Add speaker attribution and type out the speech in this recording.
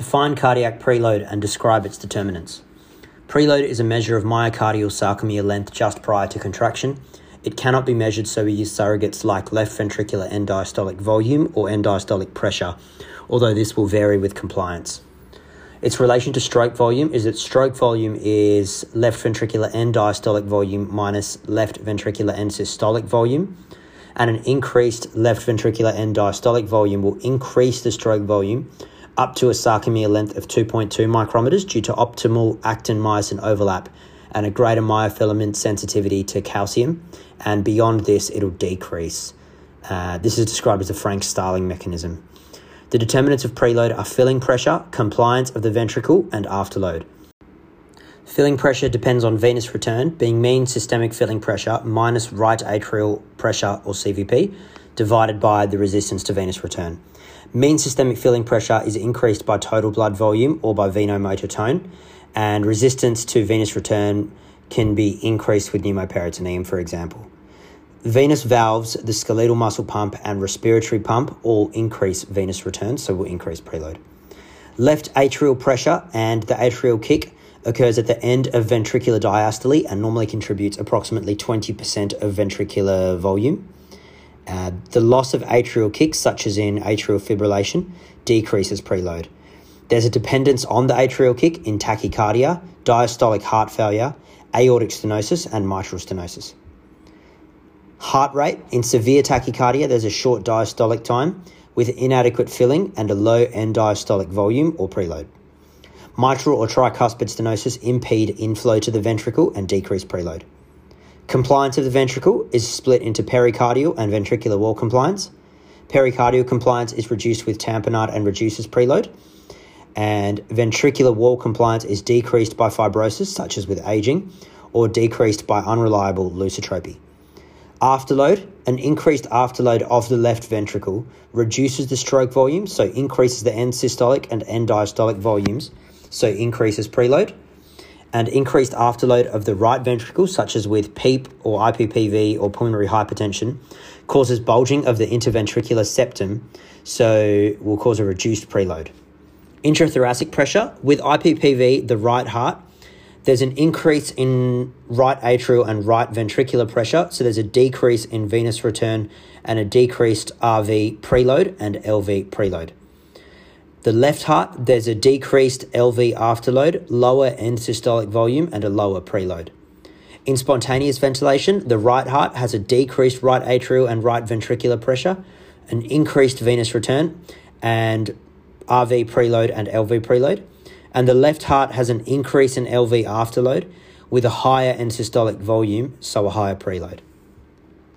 Speaker 1: Define cardiac preload and describe its determinants. Preload is a measure of myocardial sarcomere length just prior to contraction. It cannot be measured, so we use surrogates like left ventricular end diastolic volume or end diastolic pressure, although this will vary with compliance. Its relation to stroke volume is that stroke volume is left ventricular end diastolic volume minus left ventricular end systolic volume, and an increased left ventricular end diastolic volume will increase the stroke volume up to a sarcomere length of 2.2 micrometers due to optimal actin myosin overlap and a greater myofilament sensitivity to calcium. And beyond this, it'll decrease. Uh, this is described as the Frank Starling mechanism. The determinants of preload are filling pressure, compliance of the ventricle, and afterload. Filling pressure depends on venous return, being mean systemic filling pressure minus right atrial pressure or CVP, divided by the resistance to venous return. Mean systemic filling pressure is increased by total blood volume or by venomotor tone, and resistance to venous return can be increased with pneumoperitoneum, for example. Venous valves, the skeletal muscle pump, and respiratory pump all increase venous return, so will increase preload. Left atrial pressure and the atrial kick occurs at the end of ventricular diastole and normally contributes approximately 20% of ventricular volume. Uh, the loss of atrial kicks, such as in atrial fibrillation, decreases preload. There's a dependence on the atrial kick in tachycardia, diastolic heart failure, aortic stenosis, and mitral stenosis. Heart rate in severe tachycardia, there's a short diastolic time with inadequate filling and a low end diastolic volume or preload. Mitral or tricuspid stenosis impede inflow to the ventricle and decrease preload. Compliance of the ventricle is split into pericardial and ventricular wall compliance. Pericardial compliance is reduced with tamponade and reduces preload. And ventricular wall compliance is decreased by fibrosis, such as with aging, or decreased by unreliable lusitropy. Afterload, an increased afterload of the left ventricle reduces the stroke volume, so increases the end systolic and end diastolic volumes, so increases preload and increased afterload of the right ventricle, such as with PEEP or IPPV or pulmonary hypertension, causes bulging of the interventricular septum, so will cause a reduced preload. Intrathoracic pressure with IPPV, the right heart, there's an increase in right atrial and right ventricular pressure, so there's a decrease in venous return and a decreased RV preload and LV preload. The left heart, there's a decreased LV afterload, lower end systolic volume, and a lower preload. In spontaneous ventilation, the right heart has a decreased right atrial and right ventricular pressure, an increased venous return, and RV preload and LV preload. And the left heart has an increase in LV afterload with a higher end systolic volume, so a higher preload.